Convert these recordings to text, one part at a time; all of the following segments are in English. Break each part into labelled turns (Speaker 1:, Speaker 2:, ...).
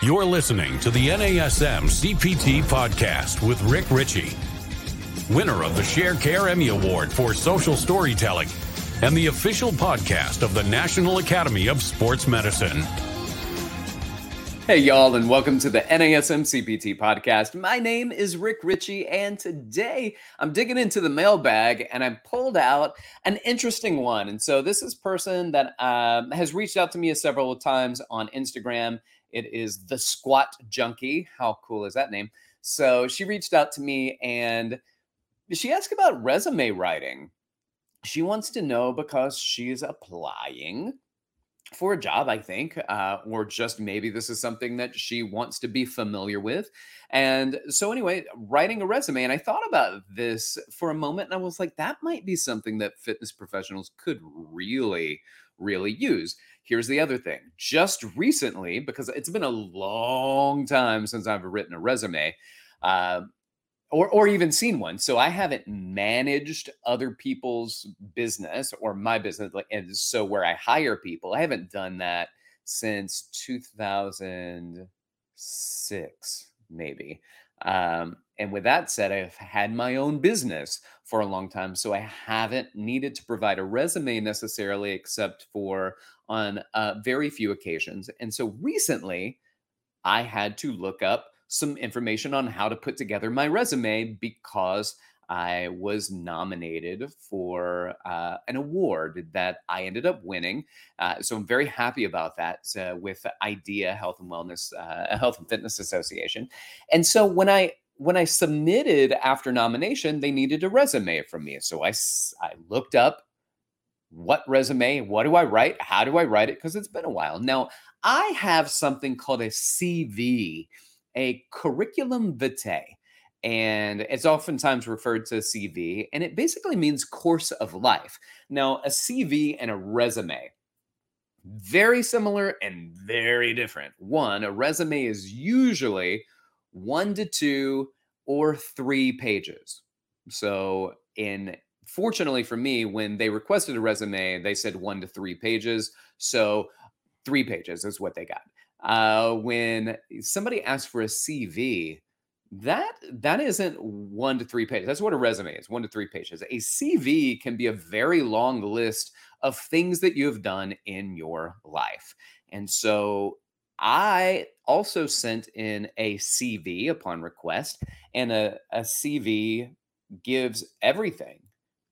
Speaker 1: You're listening to the NASM CPT podcast with Rick Richey, winner of the Sharecare Emmy Award for Social Storytelling and the official podcast of the National Academy of Sports Medicine.
Speaker 2: Hey, y'all, and welcome to the NASM CPT podcast. My name is Rick Richey, and today I'm digging into the mailbag and I pulled out an interesting one. And so, this is person that um, has reached out to me several times on Instagram it is the Squat Junkie. How cool is that name? So she reached out to me and she asked about resume writing. She wants to know because she's applying for a job, I think, uh, or just maybe this is something that she wants to be familiar with. And so, anyway, writing a resume. And I thought about this for a moment and I was like, that might be something that fitness professionals could really, really use. Here's the other thing just recently, because it's been a long time since I've written a resume. Uh, or, or even seen one. So I haven't managed other people's business or my business. And so where I hire people, I haven't done that since 2006, maybe. Um, and with that said, I've had my own business for a long time. So I haven't needed to provide a resume necessarily, except for on uh, very few occasions. And so recently, I had to look up some information on how to put together my resume because I was nominated for uh, an award that I ended up winning. Uh, so I'm very happy about that uh, with IDEA Health and Wellness, uh, Health and Fitness Association. And so when I when I submitted after nomination, they needed a resume from me. So I I looked up what resume, what do I write, how do I write it because it's been a while. Now I have something called a CV, a curriculum vitae and it's oftentimes referred to CV, and it basically means course of life. Now, a CV and a resume, very similar and very different. One, a resume is usually one to two or three pages. So, in fortunately for me, when they requested a resume, they said one to three pages. So, three pages is what they got. Uh, when somebody asks for a CV, that that isn't one to three pages. That's what a resume is, one to three pages. A CV can be a very long list of things that you have done in your life. And so I also sent in a CV upon request, and a, a CV gives everything.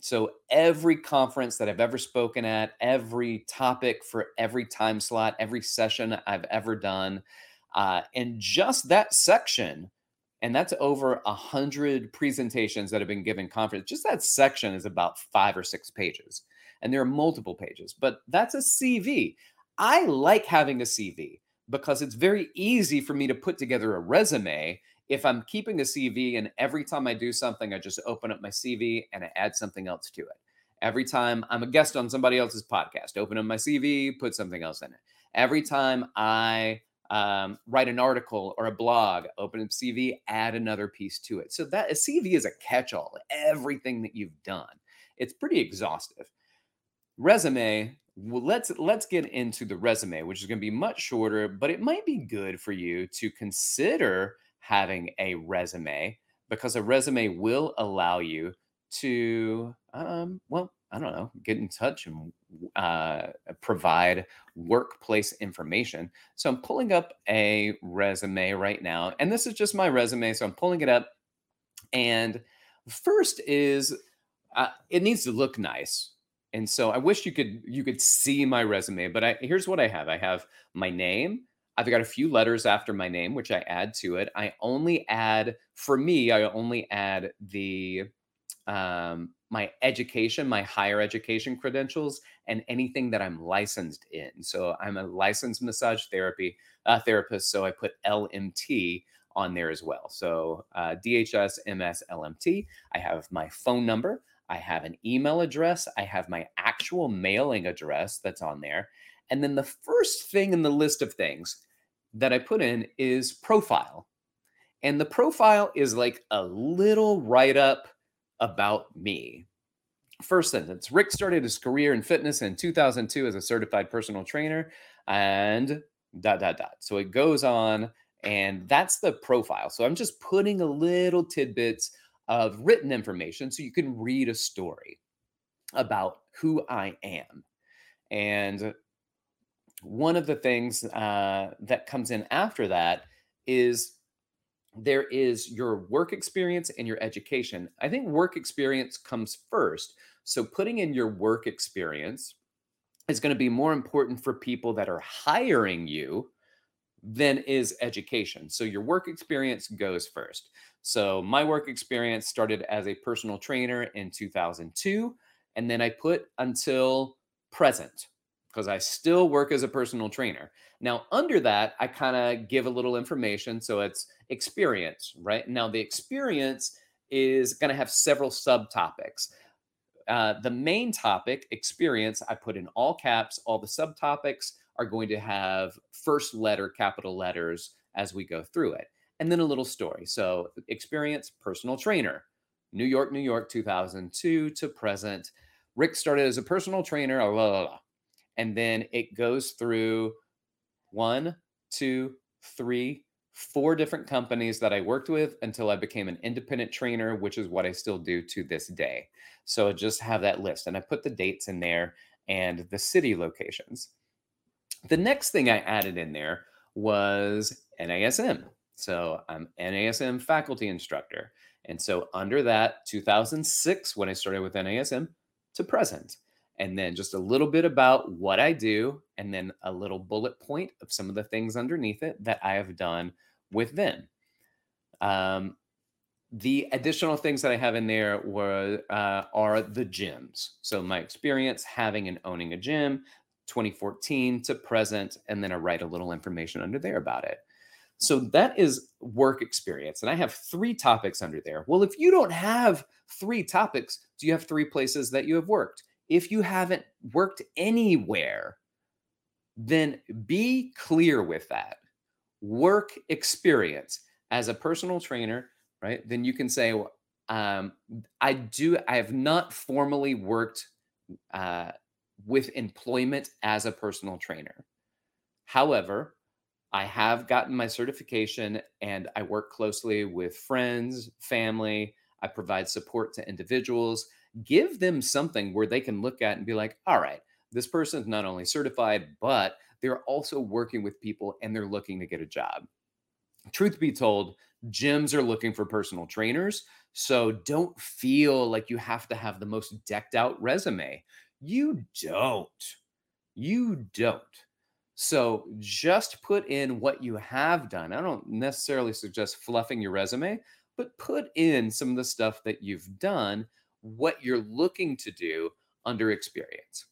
Speaker 2: So every conference that I've ever spoken at, every topic for every time slot, every session I've ever done, uh, and just that section and that's over a hundred presentations that have been given conference. Just that section is about five or six pages, and there are multiple pages. But that's a CV. I like having a CV because it's very easy for me to put together a resume if I'm keeping a CV and every time I do something, I just open up my CV and I add something else to it. Every time I'm a guest on somebody else's podcast, open up my CV, put something else in it. Every time I um, write an article or a blog, open up CV, add another piece to it. So that a CV is a catch-all, everything that you've done. It's pretty exhaustive. Resume, well, let's let's get into the resume, which is going to be much shorter, but it might be good for you to consider having a resume because a resume will allow you to um, well I don't know, get in touch and uh, provide workplace information. So I'm pulling up a resume right now, and this is just my resume. So I'm pulling it up, and first is uh, it needs to look nice. And so I wish you could you could see my resume, but I, here's what I have. I have my name. I've got a few letters after my name, which I add to it. I only add for me. I only add the um, my education, my higher education credentials, and anything that I'm licensed in. So I'm a licensed massage therapy uh, therapist, so I put LMT on there as well. So uh, DHS, MS, LMT. I have my phone number. I have an email address. I have my actual mailing address that's on there. And then the first thing in the list of things that I put in is profile. And the profile is like a little write up about me. First sentence Rick started his career in fitness in 2002 as a certified personal trainer and dot, dot, dot. So it goes on, and that's the profile. So I'm just putting a little tidbits of written information so you can read a story about who I am. And one of the things uh, that comes in after that is there is your work experience and your education. I think work experience comes first. So putting in your work experience is going to be more important for people that are hiring you than is education. So your work experience goes first. So my work experience started as a personal trainer in 2002 and then I put until present because I still work as a personal trainer. Now, under that, I kind of give a little information. So it's experience, right? Now, the experience is going to have several subtopics. Uh, the main topic, experience, I put in all caps. All the subtopics are going to have first letter, capital letters as we go through it. And then a little story. So, experience, personal trainer, New York, New York, 2002 to present. Rick started as a personal trainer, blah, blah, blah. And then it goes through one, two, three, four different companies that I worked with until I became an independent trainer, which is what I still do to this day. So I just have that list and I put the dates in there and the city locations. The next thing I added in there was NASM. So I'm NASM faculty instructor. And so under that, 2006, when I started with NASM, to present. And then just a little bit about what I do, and then a little bullet point of some of the things underneath it that I have done with them. Um, the additional things that I have in there were uh, are the gyms. So my experience having and owning a gym, 2014 to present, and then I write a little information under there about it. So that is work experience. And I have three topics under there. Well, if you don't have three topics, do you have three places that you have worked? If you haven't worked anywhere, then be clear with that. Work experience as a personal trainer, right? Then you can say, um, I do, I have not formally worked uh, with employment as a personal trainer. However, I have gotten my certification and I work closely with friends, family. I provide support to individuals. Give them something where they can look at and be like, all right, this person is not only certified, but they're also working with people and they're looking to get a job. Truth be told, gyms are looking for personal trainers. So don't feel like you have to have the most decked out resume. You don't. You don't. So just put in what you have done. I don't necessarily suggest fluffing your resume, but put in some of the stuff that you've done, what you're looking to do under experience.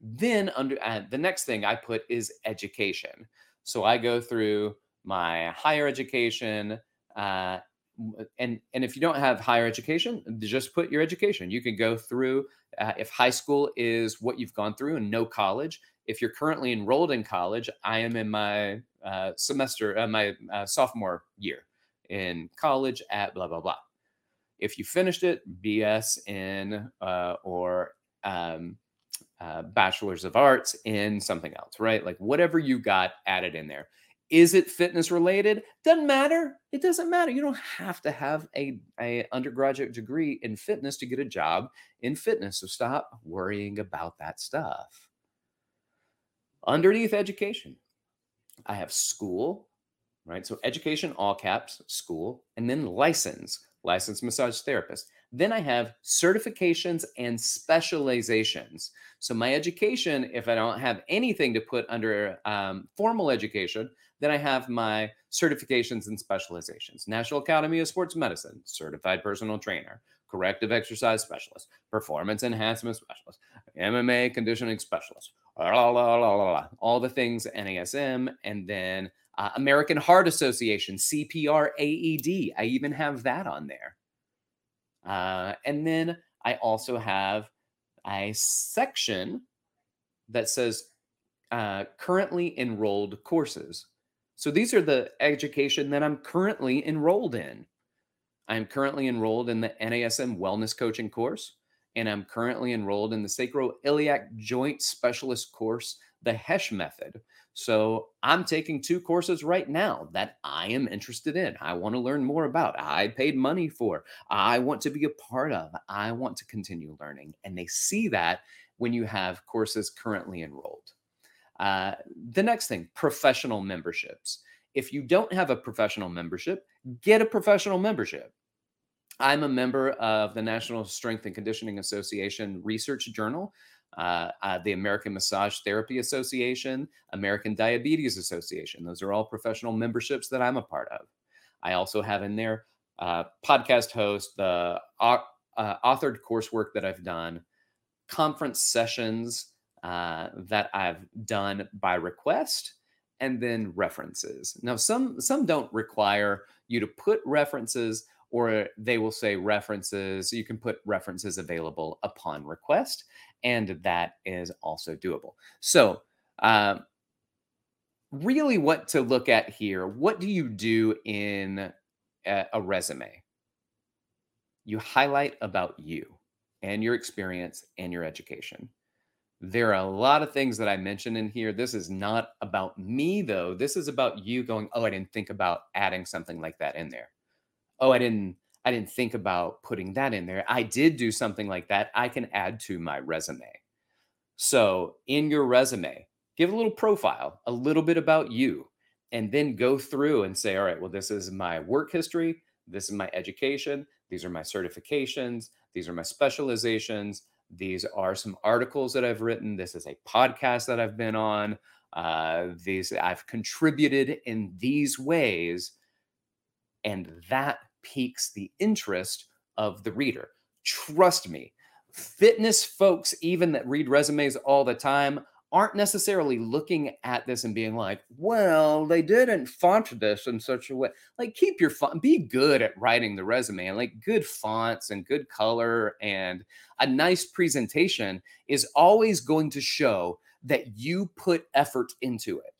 Speaker 2: Then under uh, the next thing I put is education. So I go through my higher education, uh, and and if you don't have higher education, just put your education. You can go through uh, if high school is what you've gone through and no college, if you're currently enrolled in college, I am in my uh, semester, uh, my uh, sophomore year in college at blah, blah, blah. If you finished it, BS in uh, or um, uh, bachelor's of arts in something else, right? Like whatever you got added in there. Is it fitness related? Doesn't matter. It doesn't matter. You don't have to have a, a undergraduate degree in fitness to get a job in fitness. So stop worrying about that stuff. Underneath education, I have school, right? So education, all caps, school, and then license, licensed massage therapist. Then I have certifications and specializations. So my education, if I don't have anything to put under um, formal education, then I have my certifications and specializations. National Academy of Sports Medicine, certified personal trainer, corrective exercise specialist, performance enhancement specialist, MMA conditioning specialist, la, la, la, all the things NASM, and then uh, American Heart Association, CPR AED. I even have that on there. Uh, and then I also have a section that says uh, currently enrolled courses. So these are the education that I'm currently enrolled in. I'm currently enrolled in the NASM wellness coaching course and I'm currently enrolled in the sacroiliac joint specialist course, the Hesch method. So I'm taking two courses right now that I am interested in. I want to learn more about. I paid money for. I want to be a part of. I want to continue learning. And they see that when you have courses currently enrolled. Uh, the next thing professional memberships. If you don't have a professional membership, get a professional membership. I'm a member of the National Strength and Conditioning Association Research Journal, uh, uh, the American Massage Therapy Association, American Diabetes Association. Those are all professional memberships that I'm a part of. I also have in there uh, podcast host, the uh, authored coursework that I've done, conference sessions uh, that I've done by request, and then references. Now, some some don't require you to put references or they will say references. You can put references available upon request, and that is also doable. So, uh, really, what to look at here what do you do in a, a resume? You highlight about you and your experience and your education. There are a lot of things that I mentioned in here. This is not about me, though. This is about you going, oh, I didn't think about adding something like that in there oh, I didn't I didn't think about putting that in there. I did do something like that. I can add to my resume. So, in your resume, give a little profile, a little bit about you, and then go through and say, all right, well, this is my work history. This is my education. These are my certifications. These are my specializations. These are some articles that I've written. This is a podcast that I've been on. Uh, these I've contributed in these ways and that piques the interest of the reader. Trust me, fitness folks, even that read resumes all the time, aren't necessarily looking at this and being like, well, they didn't font this in such a way. Like, keep your font, be good at writing the resume and like good fonts and good color and a nice presentation is always going to show that you put effort into it.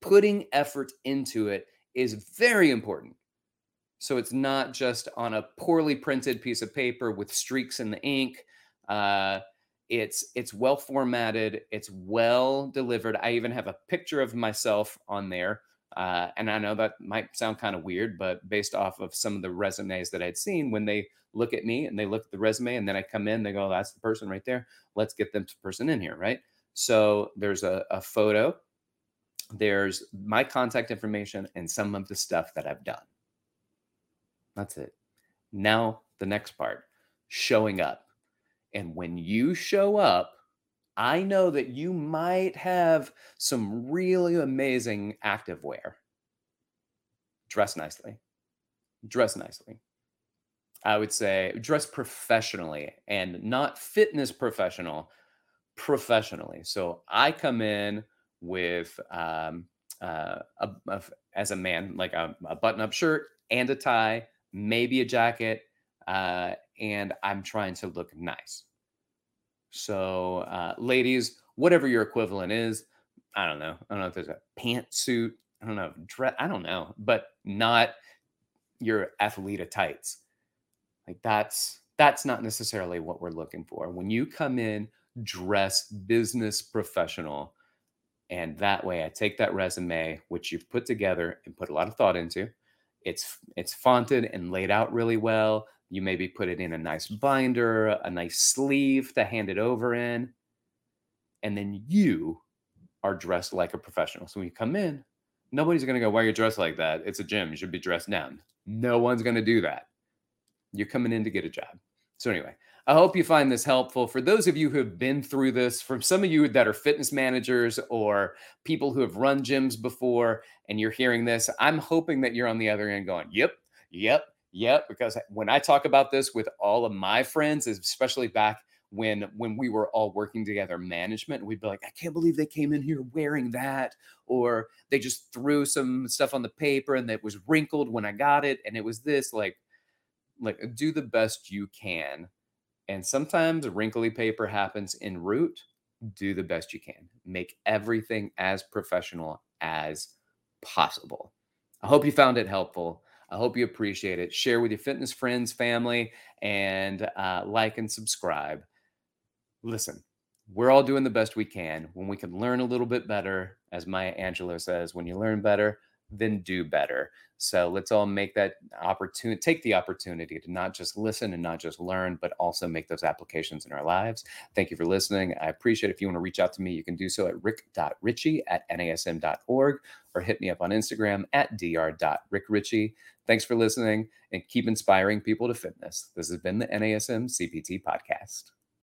Speaker 2: Putting effort into it is very important. So it's not just on a poorly printed piece of paper with streaks in the ink. Uh, it's it's well formatted. It's well delivered. I even have a picture of myself on there. Uh, and I know that might sound kind of weird, but based off of some of the resumes that I'd seen, when they look at me and they look at the resume, and then I come in, they go, "That's the person right there. Let's get this person in here." Right. So there's a, a photo there's my contact information and some of the stuff that I've done. That's it. Now, the next part showing up. And when you show up, I know that you might have some really amazing activewear. Dress nicely. Dress nicely. I would say dress professionally and not fitness professional, professionally. So I come in with um, uh, a, a, as a man, like a, a button-up shirt and a tie, maybe a jacket, uh, and I'm trying to look nice. So, uh, ladies, whatever your equivalent is, I don't know. I don't know if there's a pantsuit. I don't know. Dress. I don't know, but not your athleta tights. Like that's that's not necessarily what we're looking for. When you come in, dress business professional and that way I take that resume, which you've put together and put a lot of thought into. It's it's fonted and laid out really well. You maybe put it in a nice binder, a nice sleeve to hand it over in. And then you are dressed like a professional. So when you come in, nobody's going to go, Why are you dressed like that? It's a gym. You should be dressed down. No one's going to do that. You're coming in to get a job. So, anyway, I hope you find this helpful. For those of you who have been through this, from some of you that are fitness managers or people who have run gyms before, and you're hearing this, I'm hoping that you're on the other end going, yep, yep, yep. Because when I talk about this with all of my friends, especially back when when we were all working together management we'd be like i can't believe they came in here wearing that or they just threw some stuff on the paper and it was wrinkled when i got it and it was this like like do the best you can and sometimes wrinkly paper happens en route. Do the best you can. Make everything as professional as possible. I hope you found it helpful. I hope you appreciate it. Share with your fitness friends, family, and uh, like and subscribe. Listen, we're all doing the best we can. When we can learn a little bit better, as Maya Angelou says, when you learn better, then do better. So let's all make that opportunity, take the opportunity to not just listen and not just learn, but also make those applications in our lives. Thank you for listening. I appreciate it. If you want to reach out to me, you can do so at rick.richey at nasm.org or hit me up on Instagram at dr.rickrichey. Thanks for listening and keep inspiring people to fitness. This has been the NASM CPT podcast.